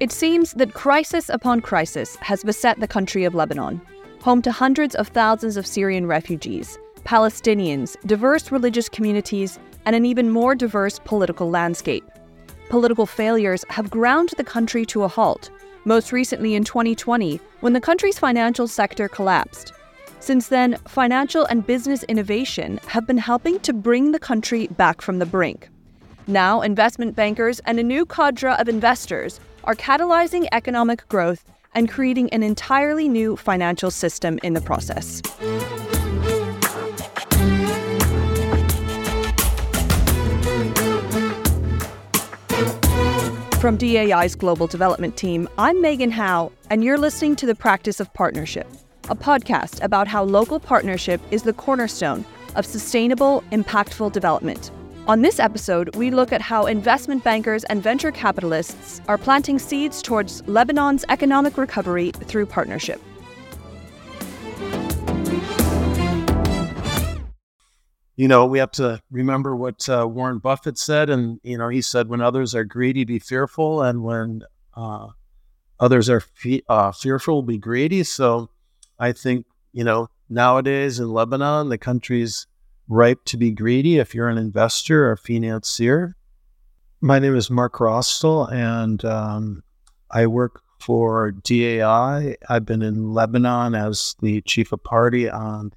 It seems that crisis upon crisis has beset the country of Lebanon, home to hundreds of thousands of Syrian refugees, Palestinians, diverse religious communities, and an even more diverse political landscape. Political failures have ground the country to a halt, most recently in 2020 when the country's financial sector collapsed. Since then, financial and business innovation have been helping to bring the country back from the brink. Now, investment bankers and a new cadre of investors are catalyzing economic growth and creating an entirely new financial system in the process. From DAI's Global Development Team, I'm Megan Howe, and you're listening to The Practice of Partnership, a podcast about how local partnership is the cornerstone of sustainable, impactful development. On this episode, we look at how investment bankers and venture capitalists are planting seeds towards Lebanon's economic recovery through partnership. You know, we have to remember what uh, Warren Buffett said. And, you know, he said, when others are greedy, be fearful. And when uh, others are fe- uh, fearful, be greedy. So I think, you know, nowadays in Lebanon, the country's ripe to be greedy if you're an investor or financier. My name is Mark Rostal, and um, I work for DAI. I've been in Lebanon as the chief of party on the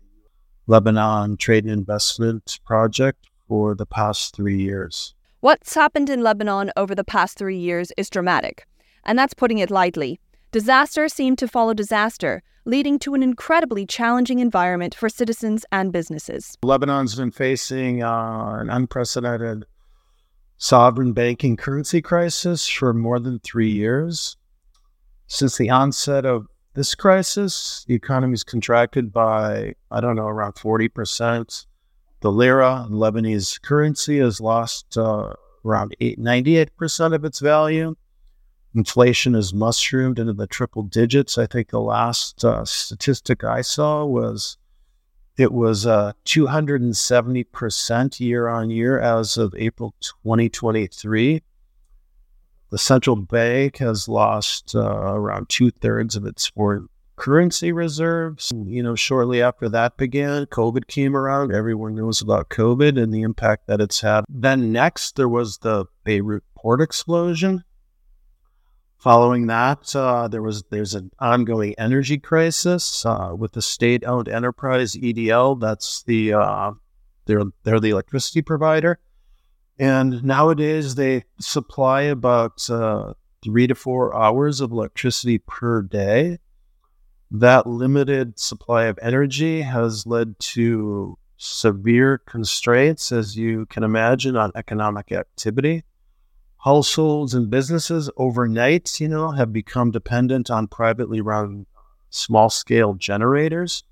Lebanon Trade and Investment Project for the past three years. What's happened in Lebanon over the past three years is dramatic, and that's putting it lightly. Disaster seemed to follow disaster, leading to an incredibly challenging environment for citizens and businesses. Lebanon's been facing uh, an unprecedented sovereign banking currency crisis for more than three years. Since the onset of this crisis, the economy's contracted by, I don't know, around 40%. The lira, the Lebanese currency, has lost uh, around 8, 98% of its value. Inflation has mushroomed into the triple digits. I think the last uh, statistic I saw was it was uh, 270% year on year as of April 2023. The central bank has lost uh, around two thirds of its foreign currency reserves. You know, shortly after that began, COVID came around. Everyone knows about COVID and the impact that it's had. Then next, there was the Beirut port explosion Following that, uh, there was there's an ongoing energy crisis uh, with the state-owned enterprise EDL. That's the uh, they're they're the electricity provider, and nowadays they supply about uh, three to four hours of electricity per day. That limited supply of energy has led to severe constraints, as you can imagine, on economic activity households and businesses overnight, you know, have become dependent on privately run small scale generators,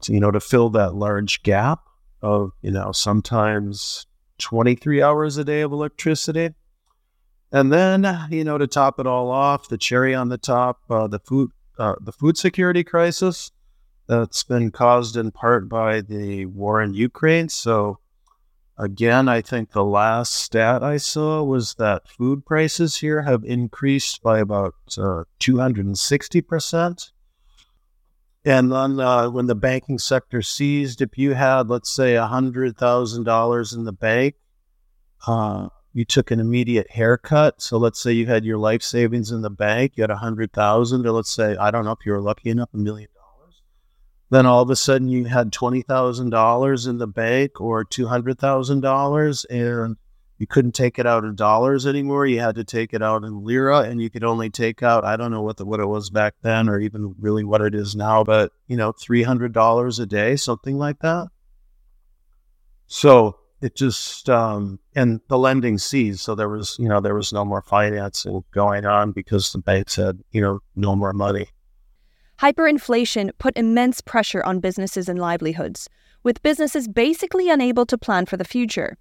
to, you know, to fill that large gap of, you know, sometimes 23 hours a day of electricity. And then, you know, to top it all off, the cherry on the top, uh, the food, uh, the food security crisis that's been caused in part by the war in Ukraine. So, Again, I think the last stat I saw was that food prices here have increased by about uh, 260%. And then uh, when the banking sector seized, if you had, let's say, $100,000 in the bank, uh, you took an immediate haircut. So let's say you had your life savings in the bank, you had 100000 or let's say, I don't know if you were lucky enough, a million then all of a sudden you had $20,000 in the bank or $200,000 and you couldn't take it out in dollars anymore. You had to take it out in lira and you could only take out, I don't know what the, what it was back then or even really what it is now, but you know, $300 a day, something like that. So it just, um, and the lending ceased. So there was, you know, there was no more financing going on because the banks had, you know, no more money. Hyperinflation put immense pressure on businesses and livelihoods, with businesses basically unable to plan for the future.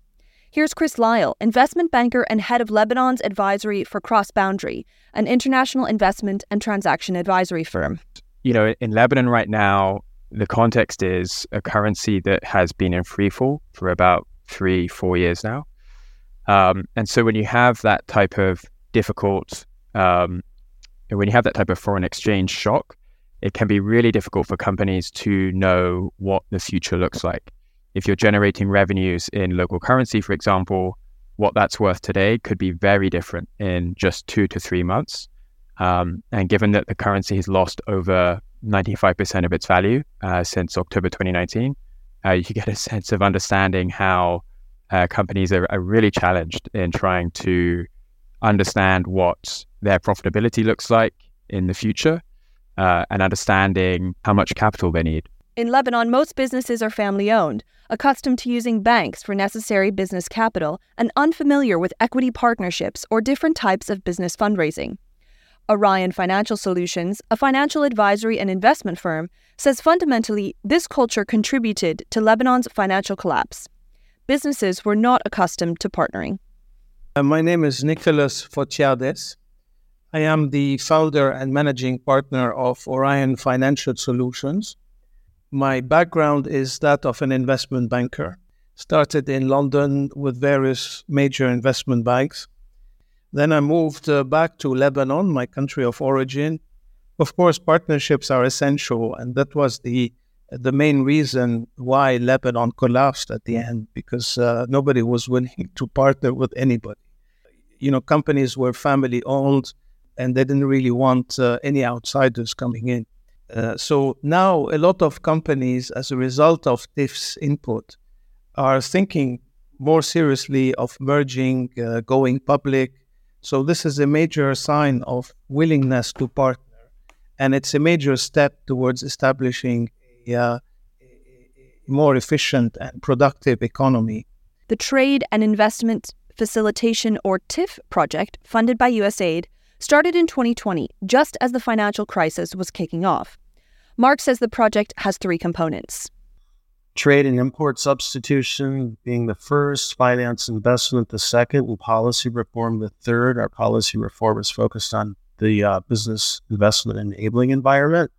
Here's Chris Lyle, investment banker and head of Lebanon's advisory for Cross Boundary, an international investment and transaction advisory firm. You know, in Lebanon right now, the context is a currency that has been in freefall for about three, four years now. Um, and so when you have that type of difficult um, when you have that type of foreign exchange shock, it can be really difficult for companies to know what the future looks like. If you're generating revenues in local currency, for example, what that's worth today could be very different in just two to three months. Um, and given that the currency has lost over 95% of its value uh, since October 2019, uh, you get a sense of understanding how uh, companies are, are, really challenged in trying to understand what their profitability looks like in the future uh, and understanding how much capital they need. In Lebanon, most businesses are family owned, accustomed to using banks for necessary business capital, and unfamiliar with equity partnerships or different types of business fundraising. Orion Financial Solutions, a financial advisory and investment firm, says fundamentally this culture contributed to Lebanon's financial collapse. Businesses were not accustomed to partnering. Uh, my name is Nicolas Photiades. I am the founder and managing partner of Orion Financial Solutions. My background is that of an investment banker. Started in London with various major investment banks then I moved uh, back to Lebanon, my country of origin. Of course, partnerships are essential, and that was the the main reason why Lebanon collapsed at the end because uh, nobody was willing to partner with anybody. You know, companies were family owned, and they didn't really want uh, any outsiders coming in. Uh, so now a lot of companies, as a result of TIF's input, are thinking more seriously of merging, uh, going public, so this is a major sign of willingness to partner, and it's a major step towards establishing a, uh, a more efficient and productive economy. The Trade and Investment Facilitation or TIF project, funded by USAID, started in 2020, just as the financial crisis was kicking off. Mark says the project has three components trade and import substitution being the first, finance and investment the second, and policy reform the third. Our policy reform is focused on the uh, business investment enabling environment.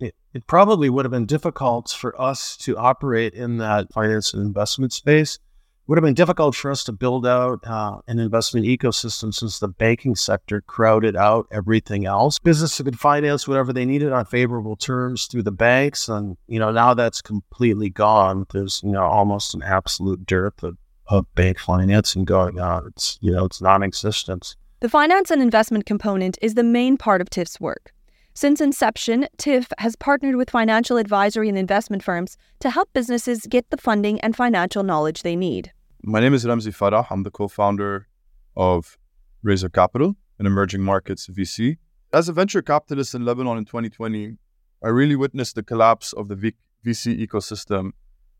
It, it probably would have been difficult for us to operate in that finance and investment space would have been difficult for us to build out uh, an investment ecosystem since the banking sector crowded out everything else. Businesses could finance whatever they needed on favorable terms through the banks, and you know now that's completely gone. There's you know almost an absolute dearth of, of bank financing going on. It's you know it's non-existent. The finance and investment component is the main part of TIF's work. Since inception, TIF has partnered with financial advisory and investment firms to help businesses get the funding and financial knowledge they need. My name is Ramzi Farah. I'm the co founder of Razor Capital, an emerging markets VC. As a venture capitalist in Lebanon in 2020, I really witnessed the collapse of the v- VC ecosystem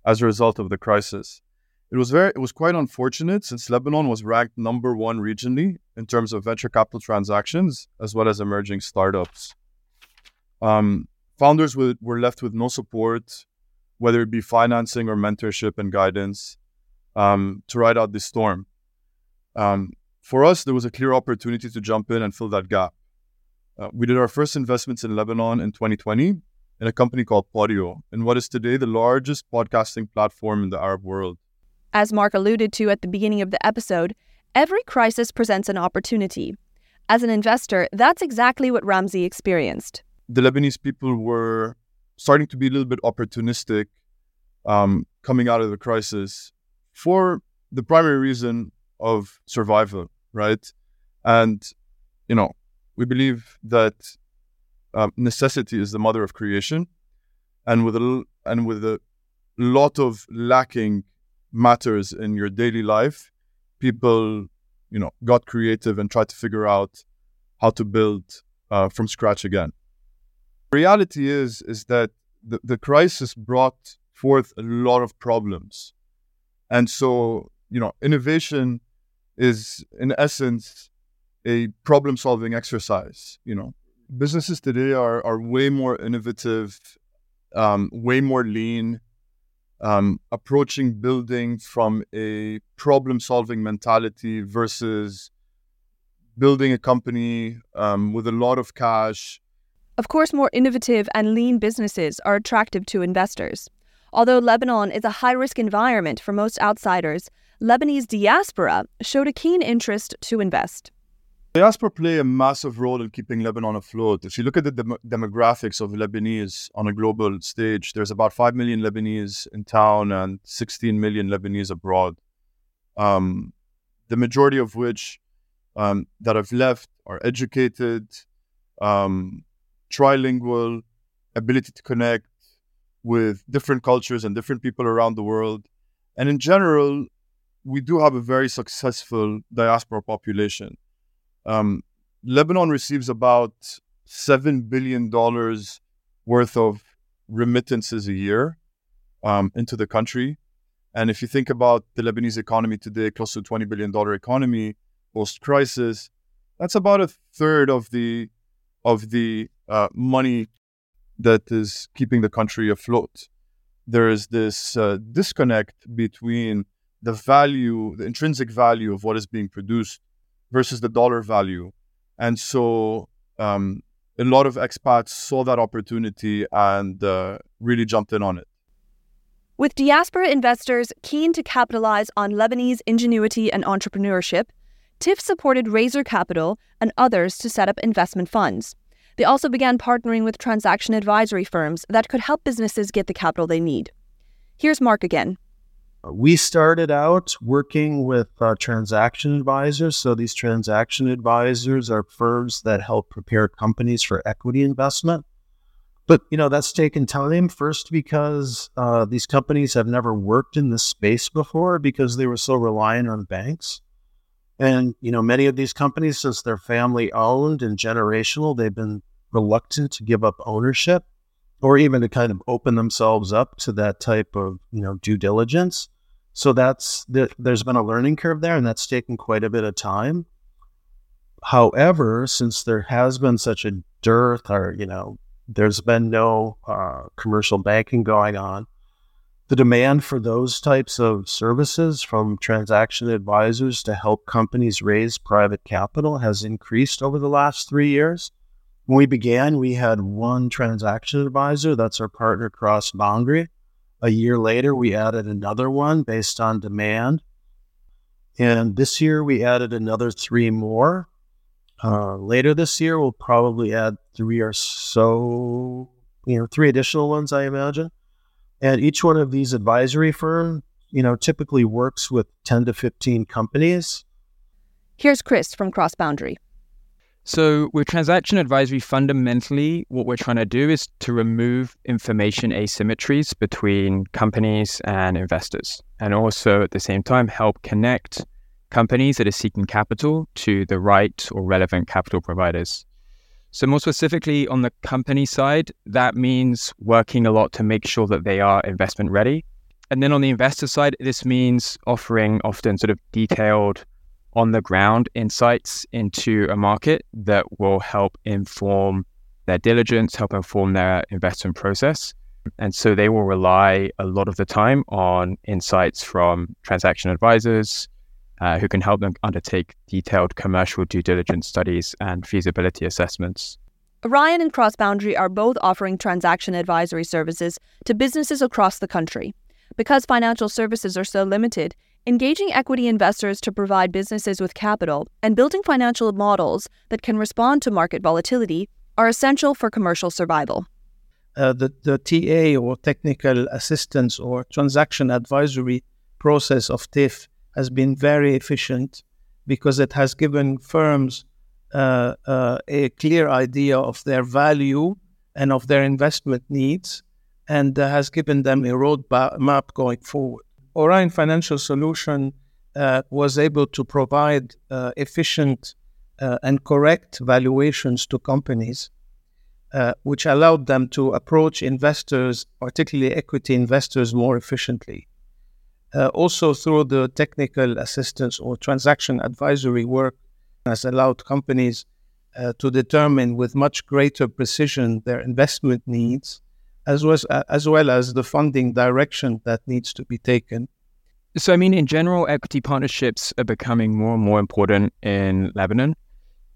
as a result of the crisis. It was very, it was quite unfortunate since Lebanon was ranked number one regionally in terms of venture capital transactions as well as emerging startups. Um, founders were, were left with no support, whether it be financing or mentorship and guidance, um, to ride out this storm. Um, for us, there was a clear opportunity to jump in and fill that gap. Uh, we did our first investments in Lebanon in 2020 in a company called Podeo, in what is today the largest podcasting platform in the Arab world. As Mark alluded to at the beginning of the episode, every crisis presents an opportunity. As an investor, that's exactly what Ramzi experienced the Lebanese people were starting to be a little bit opportunistic um, coming out of the crisis for the primary reason of survival, right? And, you know, we believe that um, necessity is the mother of creation. And with a, and with a lot of lacking matters in your daily life, people, you know, got creative and tried to figure out how to build uh, from scratch again reality is is that the, the crisis brought forth a lot of problems. And so, you know, innovation is in essence a problem solving exercise. You know, businesses today are, are way more innovative, um, way more lean, um, approaching building from a problem solving mentality versus building a company um, with a lot of cash of course, more innovative and lean businesses are attractive to investors. Although Lebanon is a high risk environment for most outsiders, Lebanese diaspora showed a keen interest to invest. Diaspora play a massive role in keeping Lebanon afloat. If you look at the dem- demographics of Lebanese on a global stage, there's about 5 million Lebanese in town and 16 million Lebanese abroad. Um, the majority of which um, that have left are educated, um, trilingual, ability to connect with different cultures and different people around the world. And in general, we do have a very successful diaspora population. Um, Lebanon receives about $7 billion worth of remittances a year um, into the country. And if you think about the Lebanese economy today, close to $20 billion economy post crisis, that's about a third of the of the uh, money that is keeping the country afloat. There is this uh, disconnect between the value, the intrinsic value of what is being produced versus the dollar value. And so um, a lot of expats saw that opportunity and uh, really jumped in on it. With diaspora investors keen to capitalize on Lebanese ingenuity and entrepreneurship, TIF supported Razor Capital and others to set up investment funds. They also began partnering with transaction advisory firms that could help businesses get the capital they need. Here's Mark again. We started out working with uh, transaction advisors. So these transaction advisors are firms that help prepare companies for equity investment. But you know that's taken time. First, because uh, these companies have never worked in this space before, because they were so reliant on banks. And you know, many of these companies, since they're family owned and generational, they've been reluctant to give up ownership or even to kind of open themselves up to that type of you know due diligence. So that's there's been a learning curve there, and that's taken quite a bit of time. However, since there has been such a dearth, or you know, there's been no uh, commercial banking going on, the demand for those types of services from transaction advisors to help companies raise private capital has increased over the last three years. When we began, we had one transaction advisor, that's our partner Cross Boundary. A year later, we added another one based on demand. And this year, we added another three more. Uh, later this year, we'll probably add three or so, you know, three additional ones, I imagine. And each one of these advisory firms, you know, typically works with 10 to 15 companies. Here's Chris from Cross Boundary. So, with transaction advisory, fundamentally, what we're trying to do is to remove information asymmetries between companies and investors, and also at the same time help connect companies that are seeking capital to the right or relevant capital providers. So, more specifically on the company side, that means working a lot to make sure that they are investment ready. And then on the investor side, this means offering often sort of detailed on the ground insights into a market that will help inform their diligence, help inform their investment process. And so they will rely a lot of the time on insights from transaction advisors uh, who can help them undertake detailed commercial due diligence studies and feasibility assessments. Orion and Cross Boundary are both offering transaction advisory services to businesses across the country. Because financial services are so limited, Engaging equity investors to provide businesses with capital and building financial models that can respond to market volatility are essential for commercial survival. Uh, the, the TA or technical assistance or transaction advisory process of TIF has been very efficient because it has given firms uh, uh, a clear idea of their value and of their investment needs and uh, has given them a roadmap going forward. Orion Financial Solution uh, was able to provide uh, efficient uh, and correct valuations to companies, which allowed them to approach investors, particularly equity investors, more efficiently. Uh, also, through the technical assistance or transaction advisory work, has allowed companies uh, to determine with much greater precision their investment needs as well as, as well as the funding direction that needs to be taken. So, I mean, in general, equity partnerships are becoming more and more important in Lebanon.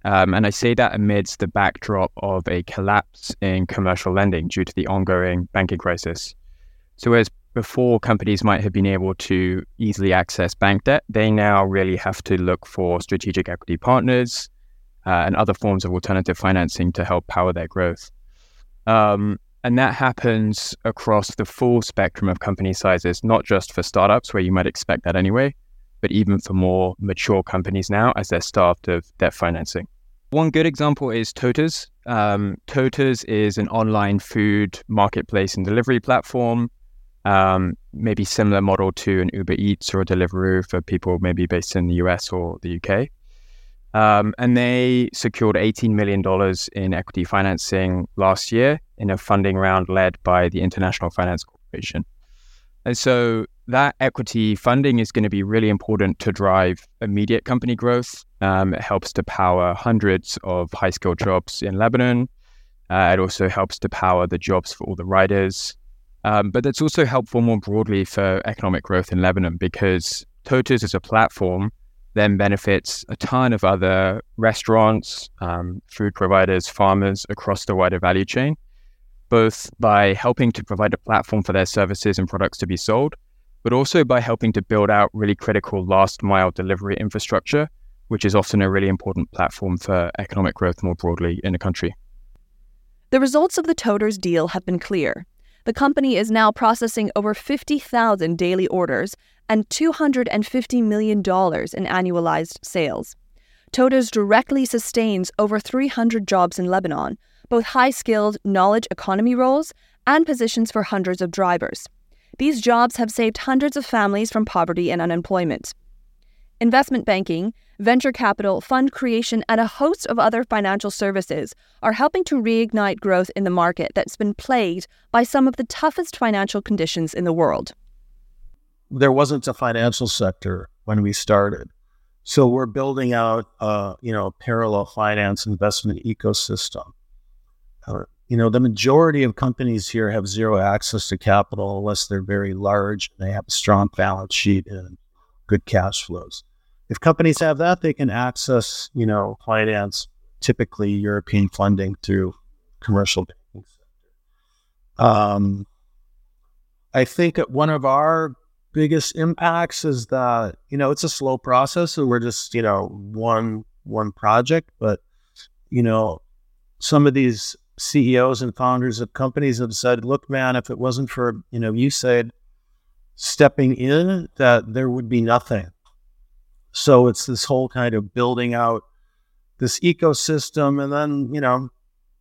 Um, and I say that amidst the backdrop of a collapse in commercial lending due to the ongoing banking crisis. So, whereas before companies might have been able to easily access bank debt, they now really have to look for strategic equity partners uh, and other forms of alternative financing to help power their growth. Um, and that happens across the full spectrum of company sizes, not just for startups where you might expect that anyway, but even for more mature companies now as they're starved of debt financing. One good example is Toters. Um, Toters is an online food marketplace and delivery platform, um, maybe similar model to an Uber Eats or a Deliveroo for people maybe based in the US or the UK. Um, and they secured $18 million in equity financing last year in a funding round led by the International Finance Corporation. And so that equity funding is going to be really important to drive immediate company growth. Um, it helps to power hundreds of high skilled jobs in Lebanon. Uh, it also helps to power the jobs for all the riders. Um, but that's also helpful more broadly for economic growth in Lebanon because Toters as a platform then benefits a ton of other restaurants, um, food providers, farmers across the wider value chain, both by helping to provide a platform for their services and products to be sold, but also by helping to build out really critical last mile delivery infrastructure, which is often a really important platform for economic growth more broadly in a country. The results of the Toters deal have been clear. The company is now processing over 50,000 daily orders and $250 million in annualized sales. Toters directly sustains over 300 jobs in Lebanon, both high skilled knowledge economy roles and positions for hundreds of drivers. These jobs have saved hundreds of families from poverty and unemployment. Investment banking, venture capital, fund creation, and a host of other financial services are helping to reignite growth in the market that's been plagued by some of the toughest financial conditions in the world there wasn't a financial sector when we started. So we're building out, you know, parallel finance investment ecosystem. Uh, you know, the majority of companies here have zero access to capital unless they're very large and they have a strong balance sheet and good cash flows. If companies have that, they can access, you know, finance, typically European funding through commercial banking sector. Um, I think one of our biggest impacts is that you know it's a slow process and we're just you know one one project but you know some of these CEOs and founders of companies have said look man if it wasn't for you know USAID stepping in that there would be nothing so it's this whole kind of building out this ecosystem and then you know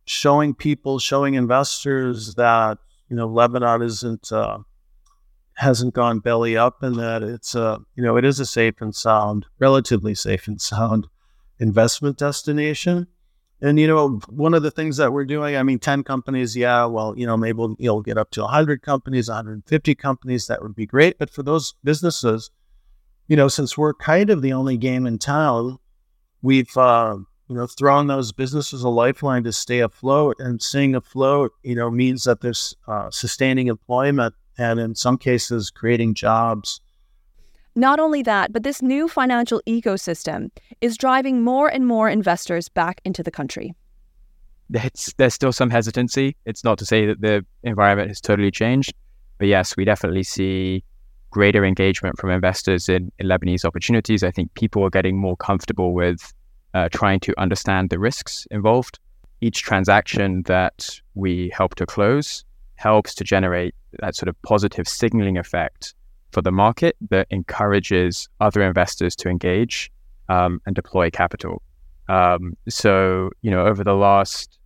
showing people showing investors that you know Lebanon isn't uh, hasn't gone belly up and that it's a you know it is a safe and sound relatively safe and sound investment destination. And you know one of the things that we're doing i mean 10 companies yeah well you know maybe you'll get up to 100 companies 150 companies that would be great. But for those businesses you know since we're kind of the only game in town we've uh, you know thrown those businesses a lifeline to stay afloat and staying afloat you know means that there's uh, sustaining employment and in some cases, creating jobs. Not only that, but this new financial ecosystem is driving more and more investors back into the country. It's, there's still some hesitancy. It's not to say that the environment has totally changed, but yes, we definitely see greater engagement from investors in, in Lebanese opportunities. I think people are getting more comfortable with uh, trying to understand the risks involved. Each transaction that we help to close helps to generate that sort of positive signaling effect for the market that encourages other investors to engage um, and deploy capital. Um, so, you know, over the last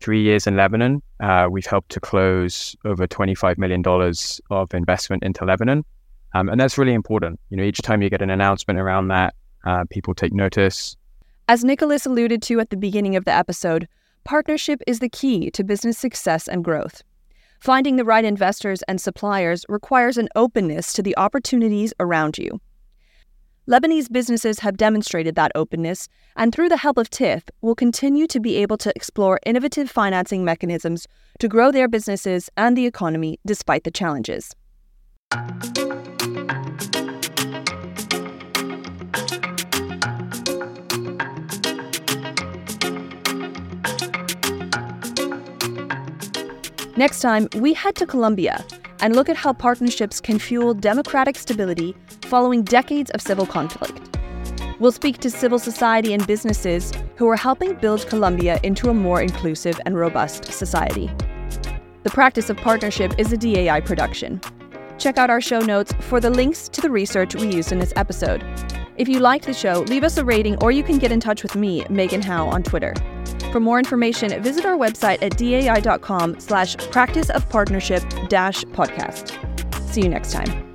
three years in Lebanon, uh, we've helped to close over $25 million of investment into Lebanon. Um, and that's really important. You know, each time you get an announcement around that, uh, people take notice. As Nicolas alluded to at the beginning of the episode, partnership is the key to business success and growth. Finding the right investors and suppliers requires an openness to the opportunities around you. Lebanese businesses have demonstrated that openness, and through the help of TIF, will continue to be able to explore innovative financing mechanisms to grow their businesses and the economy despite the challenges. Next time, we head to Colombia and look at how partnerships can fuel democratic stability following decades of civil conflict. We'll speak to civil society and businesses who are helping build Colombia into a more inclusive and robust society. The Practice of Partnership is a DAI production. Check out our show notes for the links to the research we used in this episode. If you liked the show, leave us a rating or you can get in touch with me, Megan Howe, on Twitter. For more information, visit our website at dai.com slash practice of partnership dash podcast. See you next time.